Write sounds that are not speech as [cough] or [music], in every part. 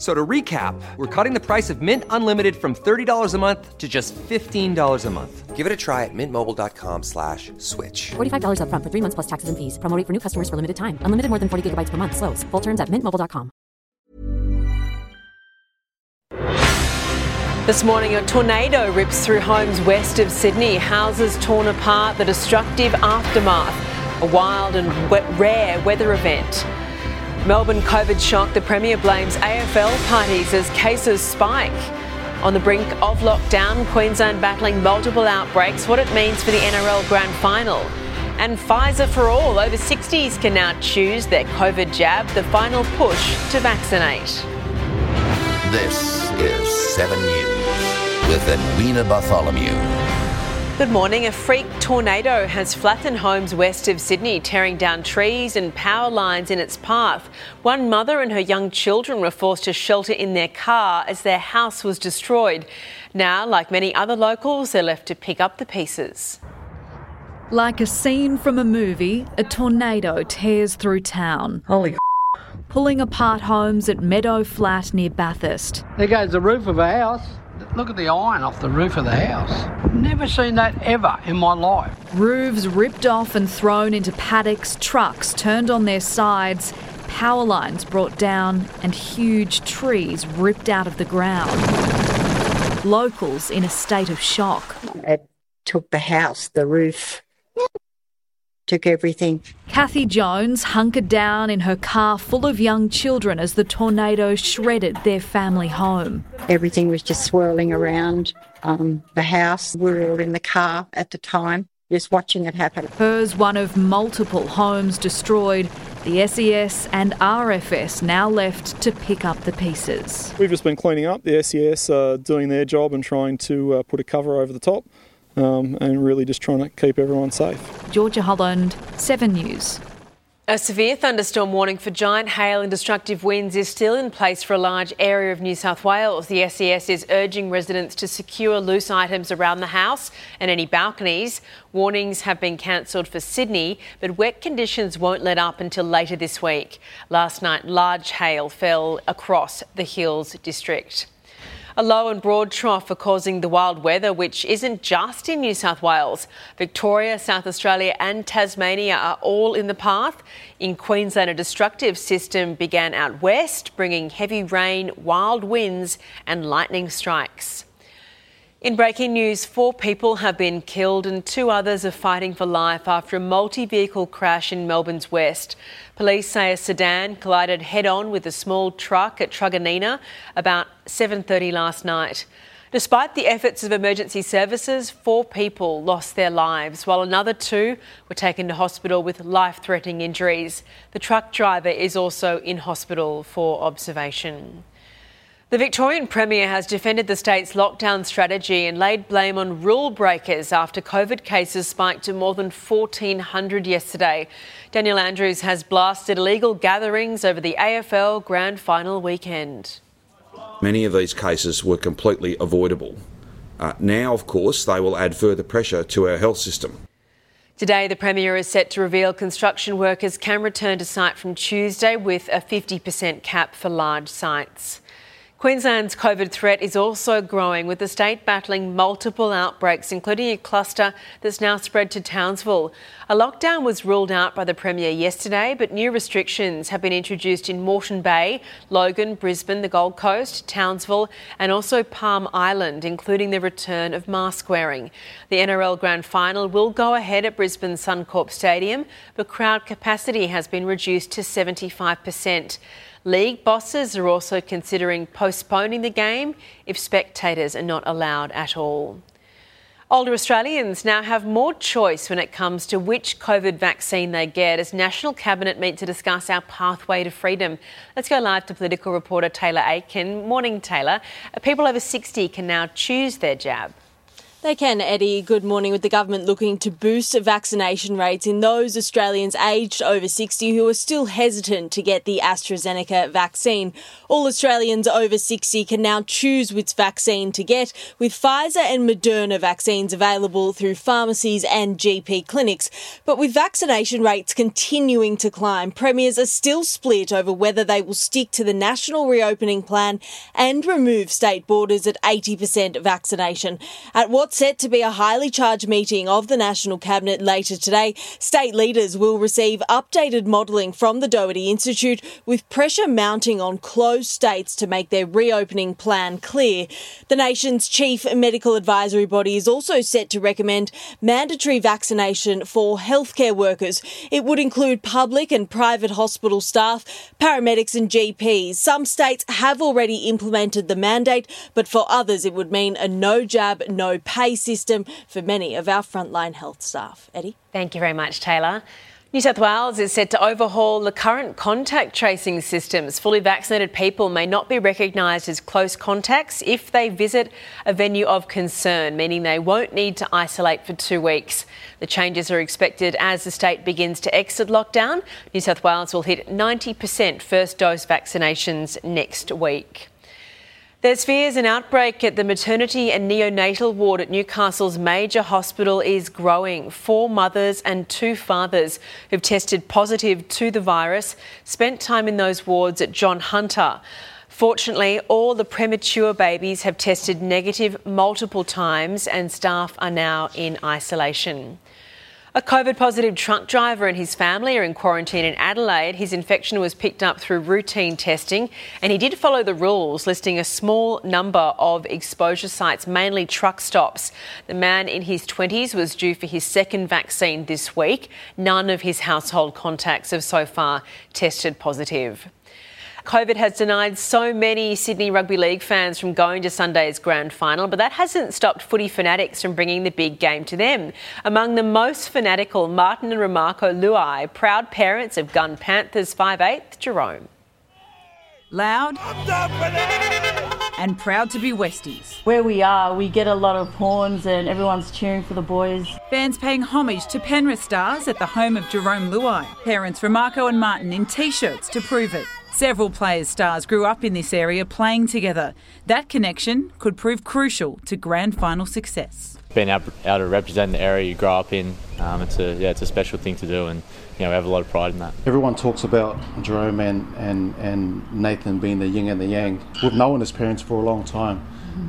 F- So to recap, we're cutting the price of Mint Unlimited from $30 a month to just $15 a month. Give it a try at mintmobile.com slash switch. $45 upfront for three months plus taxes and fees. Promo for new customers for limited time. Unlimited more than 40 gigabytes per month. Slows. Full terms at mintmobile.com. This morning, a tornado rips through homes west of Sydney, houses torn apart, the destructive aftermath, a wild and we- rare weather event. Melbourne COVID shock, the Premier blames AFL parties as cases spike. On the brink of lockdown, Queensland battling multiple outbreaks, what it means for the NRL Grand Final. And Pfizer for all, over 60s can now choose their COVID jab, the final push to vaccinate. This is 7 News with Edwina Bartholomew. Good morning. A freak tornado has flattened homes west of Sydney, tearing down trees and power lines in its path. One mother and her young children were forced to shelter in their car as their house was destroyed. Now, like many other locals, they're left to pick up the pieces. Like a scene from a movie, a tornado tears through town. Holy Pulling apart homes at Meadow Flat near Bathurst. There goes the roof of a house. Look at the iron off the roof of the house. Never seen that ever in my life. Roofs ripped off and thrown into paddocks, trucks turned on their sides, power lines brought down, and huge trees ripped out of the ground. Locals in a state of shock. It took the house, the roof, took everything. Kathy Jones hunkered down in her car full of young children as the tornado shredded their family home. Everything was just swirling around um, the house. We were all in the car at the time, just watching it happen. Hers one of multiple homes destroyed. The SES and RFS now left to pick up the pieces. We've just been cleaning up. The SES are doing their job and trying to uh, put a cover over the top um, and really just trying to keep everyone safe. Georgia Holland, 7 News. A severe thunderstorm warning for giant hail and destructive winds is still in place for a large area of New South Wales. The SES is urging residents to secure loose items around the house and any balconies. Warnings have been cancelled for Sydney, but wet conditions won't let up until later this week. Last night, large hail fell across the Hills district. A low and broad trough are causing the wild weather, which isn't just in New South Wales. Victoria, South Australia, and Tasmania are all in the path. In Queensland, a destructive system began out west, bringing heavy rain, wild winds, and lightning strikes. In breaking news, four people have been killed and two others are fighting for life after a multi vehicle crash in Melbourne's west. Police say a sedan collided head on with a small truck at Truganina about 7:30 last night. Despite the efforts of emergency services, four people lost their lives, while another two were taken to hospital with life threatening injuries. The truck driver is also in hospital for observation. The Victorian Premier has defended the state's lockdown strategy and laid blame on rule breakers after COVID cases spiked to more than 1,400 yesterday. Daniel Andrews has blasted illegal gatherings over the AFL Grand Final weekend. Many of these cases were completely avoidable. Uh, now, of course, they will add further pressure to our health system. Today, the Premier is set to reveal construction workers can return to site from Tuesday with a 50% cap for large sites. Queensland's COVID threat is also growing, with the state battling multiple outbreaks, including a cluster that's now spread to Townsville. A lockdown was ruled out by the Premier yesterday, but new restrictions have been introduced in Moreton Bay, Logan, Brisbane, the Gold Coast, Townsville, and also Palm Island, including the return of mask wearing. The NRL Grand Final will go ahead at Brisbane Suncorp Stadium, but crowd capacity has been reduced to 75%. League bosses are also considering postponing the game if spectators are not allowed at all. Older Australians now have more choice when it comes to which COVID vaccine they get as National Cabinet meet to discuss our pathway to freedom. Let's go live to political reporter Taylor Aiken. Morning, Taylor. People over 60 can now choose their jab. They can, Eddie. Good morning. With the government looking to boost vaccination rates in those Australians aged over 60 who are still hesitant to get the AstraZeneca vaccine. All Australians over 60 can now choose which vaccine to get, with Pfizer and Moderna vaccines available through pharmacies and GP clinics. But with vaccination rates continuing to climb, premiers are still split over whether they will stick to the national reopening plan and remove state borders at 80% vaccination. At what what's set to be a highly charged meeting of the National Cabinet later today, state leaders will receive updated modelling from the Doherty Institute with pressure mounting on closed states to make their reopening plan clear. The nation's chief medical advisory body is also set to recommend mandatory vaccination for healthcare workers. It would include public and private hospital staff, paramedics and GPs. Some states have already implemented the mandate, but for others it would mean a no jab, no pay pay system for many of our frontline health staff. Eddie? Thank you very much, Taylor. New South Wales is set to overhaul the current contact tracing systems. Fully vaccinated people may not be recognised as close contacts if they visit a venue of concern, meaning they won't need to isolate for two weeks. The changes are expected as the state begins to exit lockdown. New South Wales will hit 90% first dose vaccinations next week. There's fears an outbreak at the maternity and neonatal ward at Newcastle's major hospital is growing. Four mothers and two fathers who've tested positive to the virus spent time in those wards at John Hunter. Fortunately, all the premature babies have tested negative multiple times and staff are now in isolation. A COVID positive truck driver and his family are in quarantine in Adelaide. His infection was picked up through routine testing, and he did follow the rules, listing a small number of exposure sites, mainly truck stops. The man in his 20s was due for his second vaccine this week. None of his household contacts have so far tested positive. COVID has denied so many Sydney Rugby League fans from going to Sunday's grand final, but that hasn't stopped footy fanatics from bringing the big game to them. Among the most fanatical, Martin and Remarko Luai, proud parents of Gun Panthers five-eighth, Jarome. Loud and proud to be Westies. Where we are, we get a lot of horns and everyone's cheering for the boys. Fans paying homage to Penrith stars at the home of Jarome Luai. Parents Remarko and Martin in t-shirts to prove it. Several players' stars grew up in this area playing together. That connection could prove crucial to grand final success. Being able, to represent the area you grow up in, um, it's a yeah, it's a special thing to do, and you know we have a lot of pride in that. Everyone talks about Jarome and, and, and Nathan being the yin and the yang. We've known his parents for a long time,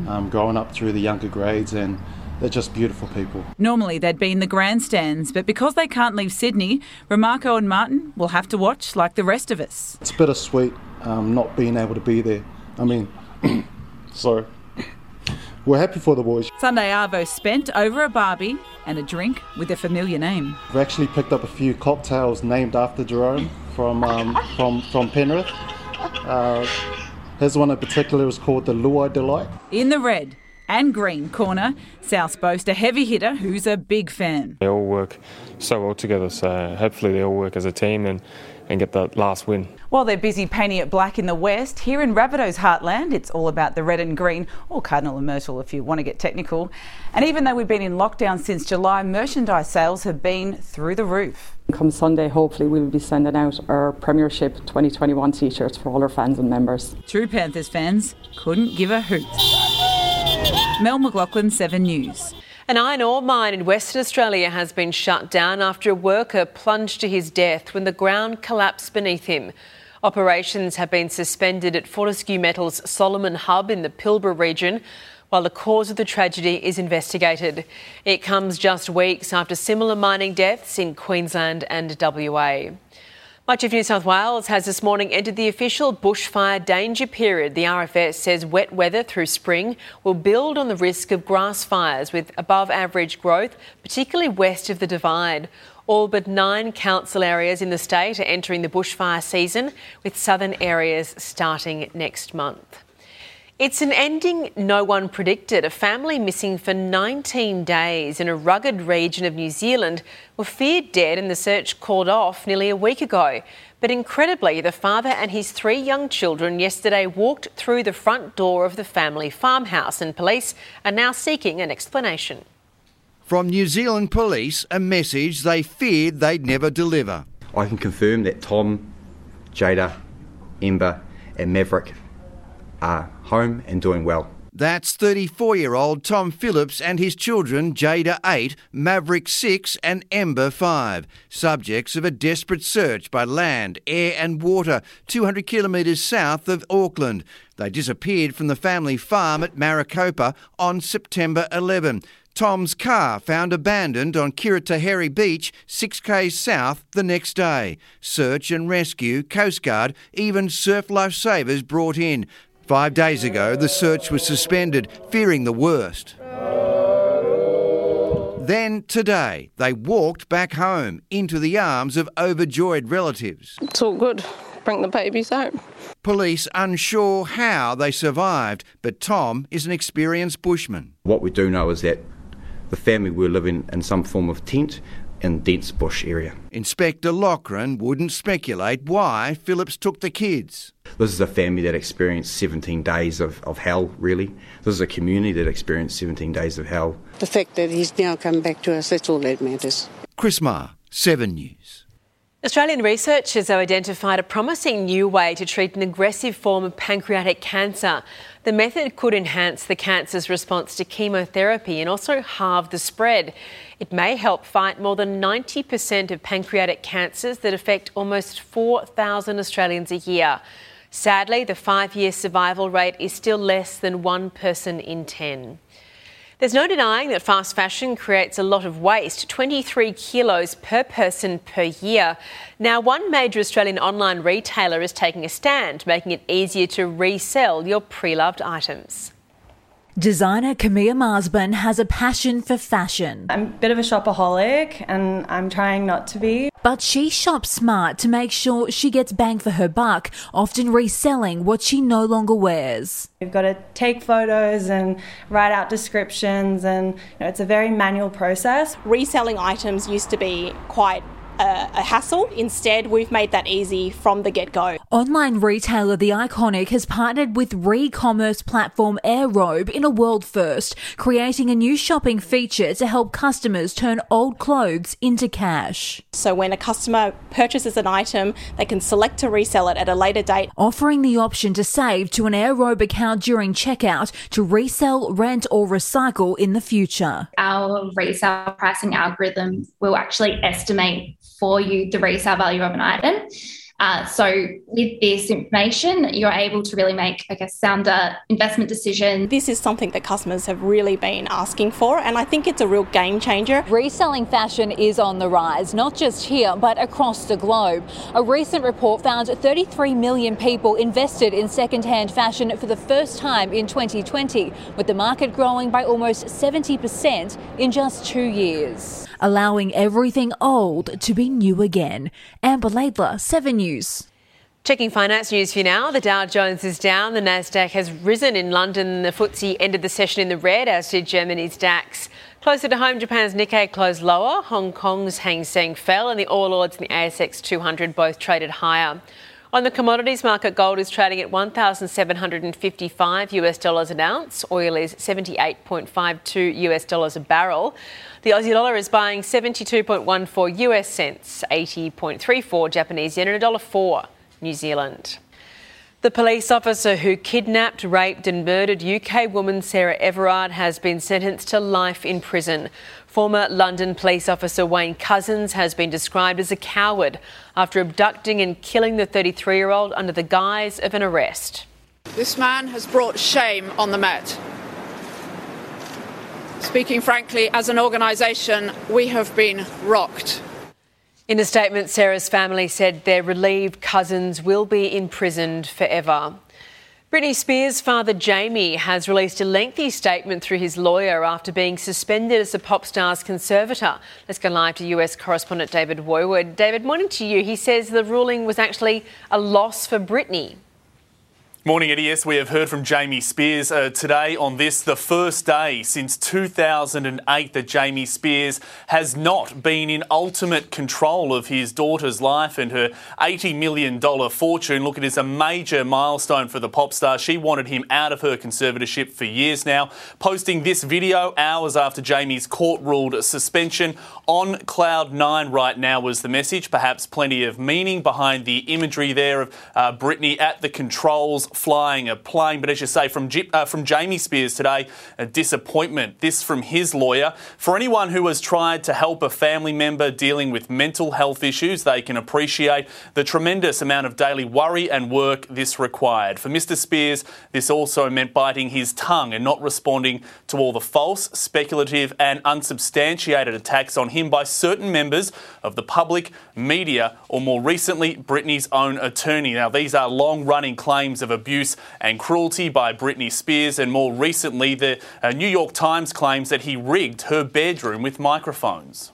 um, growing up through the younger grades and they're just beautiful people. Normally they'd be in the grandstands, but because they can't leave Sydney, Remarko and Martin will have to watch like the rest of us. It's bittersweet um, not being able to be there. I mean, [clears throat] sorry. We're happy for the boys. Sunday Arvo spent over a barbie and a drink with a familiar name. We've actually picked up a few cocktails named after Jarome from um, [laughs] from from Penrith. Uh, his one in particular is called the Luai Delight. In the red, and green corner, South boast a heavy hitter who's a big fan. They all work so well together, so hopefully they all work as a team and, and get that last win. While they're busy painting it black in the west, here in Rabbitoh's heartland, it's all about the red and green, or Cardinal and Myrtle if you want to get technical. And even though we've been in lockdown since July, merchandise sales have been through the roof. Come Sunday, hopefully, we'll be sending out our Premiership 2021 t shirts for all our fans and members. True Panthers fans couldn't give a hoot. Mel McLaughlin, 7 News. An iron ore mine in Western Australia has been shut down after a worker plunged to his death when the ground collapsed beneath him. Operations have been suspended at Fortescue Metals Solomon Hub in the Pilbara region while the cause of the tragedy is investigated. It comes just weeks after similar mining deaths in Queensland and WA. Much of New South Wales has this morning entered the official bushfire danger period. The RFS says wet weather through spring will build on the risk of grass fires with above average growth, particularly west of the divide. All but nine council areas in the state are entering the bushfire season, with southern areas starting next month. It's an ending no one predicted. A family missing for 19 days in a rugged region of New Zealand were feared dead and the search called off nearly a week ago. But incredibly, the father and his three young children yesterday walked through the front door of the family farmhouse, and police are now seeking an explanation. From New Zealand police, a message they feared they'd never deliver. I can confirm that Tom, Jada, Ember, and Maverick are home and doing well. That's 34 year old Tom Phillips and his children, Jada 8, Maverick 6, and Ember 5, subjects of a desperate search by land, air, and water 200 kilometres south of Auckland. They disappeared from the family farm at Marokopa on September 11. Tom's car found abandoned on Kiritehere Beach, 6k south, the next day. Search and rescue, Coast Guard, even surf lifesavers brought in. Five days ago, the search was suspended, fearing the worst. Then today, they walked back home into the arms of overjoyed relatives. It's all good. Bring the babies home. Police unsure how they survived, but Tom is an experienced bushman. What we do know is that the family were living in some form of tent in dense bush area. Inspector Loughran wouldn't speculate why Phillips took the kids. This is a family that experienced 17 days of, of hell, really. This is a community that experienced 17 days of hell. The fact that he's now come back to us, that's all that matters. Chris Marr, 7 News. Australian researchers have identified a promising new way to treat an aggressive form of pancreatic cancer. The method could enhance the cancer's response to chemotherapy and also halve the spread. It may help fight more than 90% of pancreatic cancers that affect almost 4,000 Australians a year. Sadly, the five year survival rate is still less than one person in 10. There's no denying that fast fashion creates a lot of waste 23 kilos per person per year. Now, one major Australian online retailer is taking a stand, making it easier to resell your pre loved items. Designer Camilla Marsburn has a passion for fashion. I'm a bit of a shopaholic and I'm trying not to be. But she shops smart to make sure she gets bang for her buck, often reselling what she no longer wears. You've got to take photos and write out descriptions, and you know, it's a very manual process. Reselling items used to be quite a, a hassle. Instead, we've made that easy from the get go. Online retailer The Iconic has partnered with re-commerce platform Airrobe in a world first, creating a new shopping feature to help customers turn old clothes into cash. So when a customer purchases an item, they can select to resell it at a later date. Offering the option to save to an Airrobe account during checkout to resell, rent or recycle in the future. Our resale pricing algorithm will actually estimate for you the resale value of an item. Uh, so with this information, you're able to really make, I guess, sounder investment decisions. This is something that customers have really been asking for, and I think it's a real game changer. Reselling fashion is on the rise, not just here, but across the globe. A recent report found 33 million people invested in second-hand fashion for the first time in 2020, with the market growing by almost 70% in just two years. Allowing everything old to be new again. Amber Laidler, 7 News. Checking finance news for you now. The Dow Jones is down. The Nasdaq has risen in London. The FTSE ended the session in the red, as did Germany's DAX. Closer to home, Japan's Nikkei closed lower. Hong Kong's Hang Seng fell, and the All Ords and the ASX 200 both traded higher. On the commodities market, gold is trading at 1,755 US dollars an ounce. Oil is 78.52 US dollars a barrel. The Aussie dollar is buying 72.14 US cents, 80.34 Japanese yen, and a dollar four New Zealand. The police officer who kidnapped, raped, and murdered UK woman Sarah Everard has been sentenced to life in prison. Former London police officer Wayne Couzens has been described as a coward after abducting and killing the 33 year old under the guise of an arrest. This man has brought shame on the Met. Speaking frankly, as an organisation, we have been rocked. In a statement, Sarah's family said they're relieved Couzens will be imprisoned forever. Britney Spears' father Jamie has released a lengthy statement through his lawyer after being suspended as the pop star's conservator. Let's go live to US correspondent David Woodward. David, morning to you. He says the ruling was actually a loss for Britney. Morning, Eddie. Yes, we have heard from Jamie Spears uh, today on this, the first day since 2008 that Jamie Spears has not been in ultimate control of his daughter's life and her $80 million fortune. Look, it is a major milestone for the pop star. She wanted him out of her conservatorship for years now. Posting this video hours after Jamie's court ruled suspension on Cloud 9 right now was the message. Perhaps plenty of meaning behind the imagery there of uh, Britney at the controls flying a plane. But as you say, from, uh, from Jamie Spears today, a disappointment. This from his lawyer. For anyone who has tried to help a family member dealing with mental health issues, they can appreciate the tremendous amount of daily worry and work this required. For Mr. Spears, this also meant biting his tongue and not responding to all the false, speculative, and unsubstantiated attacks on him by certain members of the public, media, or more recently, Britney's own attorney. Now, these are long running claims of abuse and cruelty by Britney Spears, and more recently, the uh, New York Times claims that he rigged her bedroom with microphones.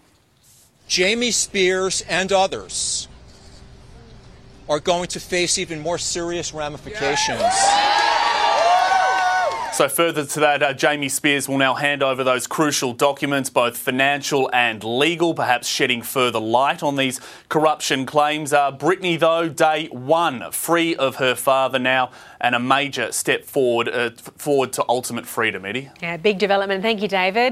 Jamie Spears and others are going to face even more serious ramifications. So, further to that, uh, Jamie Spears will now hand over those crucial documents, both financial and legal, perhaps shedding further light on these corruption claims. Uh, Britney, though, day one, free of her father now, and a major step forward, uh, forward to ultimate freedom, Eddie. Yeah, big development. Thank you, David.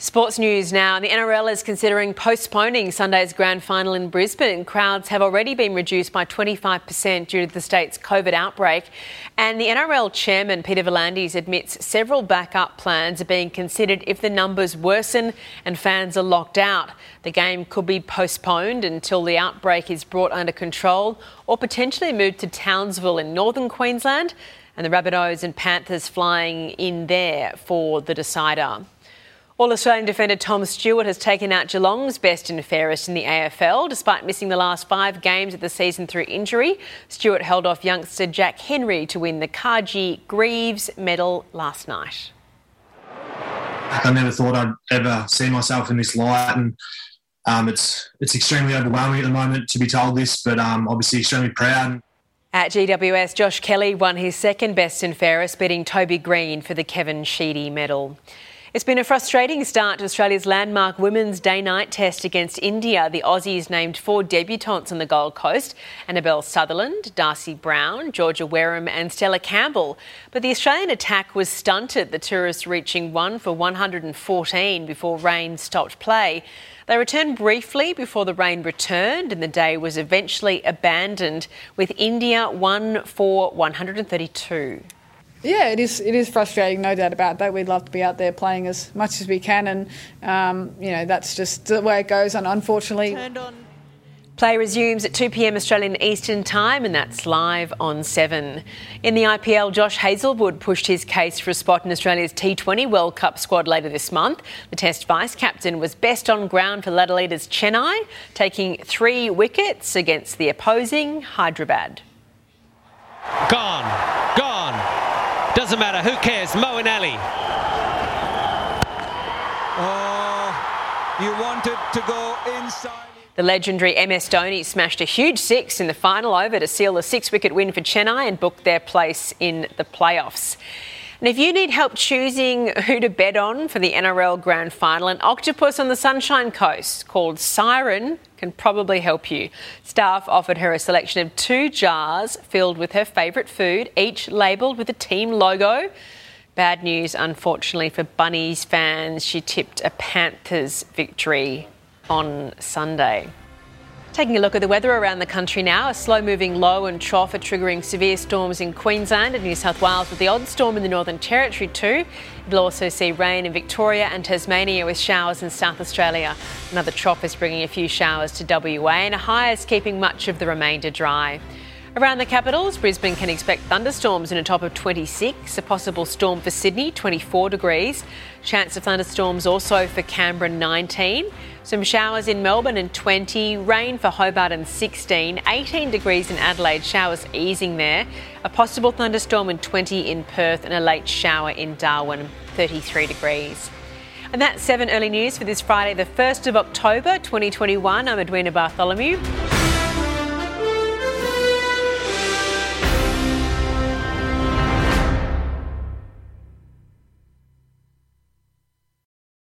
Sports news now. The NRL is considering postponing Sunday's grand final in Brisbane. Crowds have already been reduced by 25% due to the state's COVID outbreak. And the NRL chairman, Peter V'landys, admits several backup plans are being considered if the numbers worsen and fans are locked out. The game could be postponed until the outbreak is brought under control or potentially moved to Townsville in northern Queensland. And the Rabbitohs and Panthers flying in there for the decider. All Australian defender Tom Stewart has taken out Geelong's best and fairest in the AFL. Despite missing the last five games of the season through injury, Stewart held off youngster Jack Henry to win the Carji Greaves medal last night. I never thought I'd ever see myself in this light, and um, it's it's extremely overwhelming at the moment to be told this, but um, obviously extremely proud. At GWS, Josh Kelly won his second best and fairest, beating Toby Greene for the Kevin Sheedy medal. It's been a frustrating start to Australia's landmark Women's Day Night Test against India. The Aussies named four debutantes on the Gold Coast Annabel Sutherland, Darcie Brown, Georgia Wareham, and Stella Campbell. But the Australian attack was stunted, the tourists reaching one for 114 before rain stopped play. They returned briefly before the rain returned, and the day was eventually abandoned with India 1 for 132. Yeah, it is. It is frustrating, no doubt about that. We'd love to be out there playing as much as we can, and um, you know that's just the way it goes. And unfortunately, Play resumes at 2 pm Australian Eastern Time, and that's live on 7. In the IPL, Josh Hazlewood pushed his case for a spot in Australia's T20 World Cup squad later this month. The Test vice captain was best on ground for ladder leaders Chennai, taking three wickets against the opposing Hyderabad. Gone, gone. Doesn't matter, who cares? Moeen Ali. Oh, you wanted to go inside. The legendary MS Dhoni smashed a huge six in the final over to seal a six wicket win for Chennai and book their place in the playoffs. And if you need help choosing who to bet on for the NRL Grand Final, an octopus on the Sunshine Coast called Siren can probably help you. Staff offered her a selection of two jars filled with her favourite food, each labelled with a team logo. Bad news, unfortunately, for Bunnies fans. She tipped a Panthers victory on Sunday. Taking a look at the weather around the country now, a slow moving low and trough are triggering severe storms in Queensland and New South Wales, with the odd storm in the Northern Territory too. You'll also see rain in Victoria and Tasmania with showers in South Australia. Another trough is bringing a few showers to WA, and a high is keeping much of the remainder dry. Around the capitals, Brisbane can expect thunderstorms in a top of 26, a possible storm for Sydney, 24 degrees. Chance of thunderstorms also for Canberra, 19. Some showers in Melbourne and 20, rain for Hobart and 16, 18 degrees in Adelaide, showers easing there. A possible thunderstorm and 20 in Perth and a late shower in Darwin, 33 degrees. And that's 7 early news for this Friday, the 1st of October 2021. I'm Edwina Bartholomew.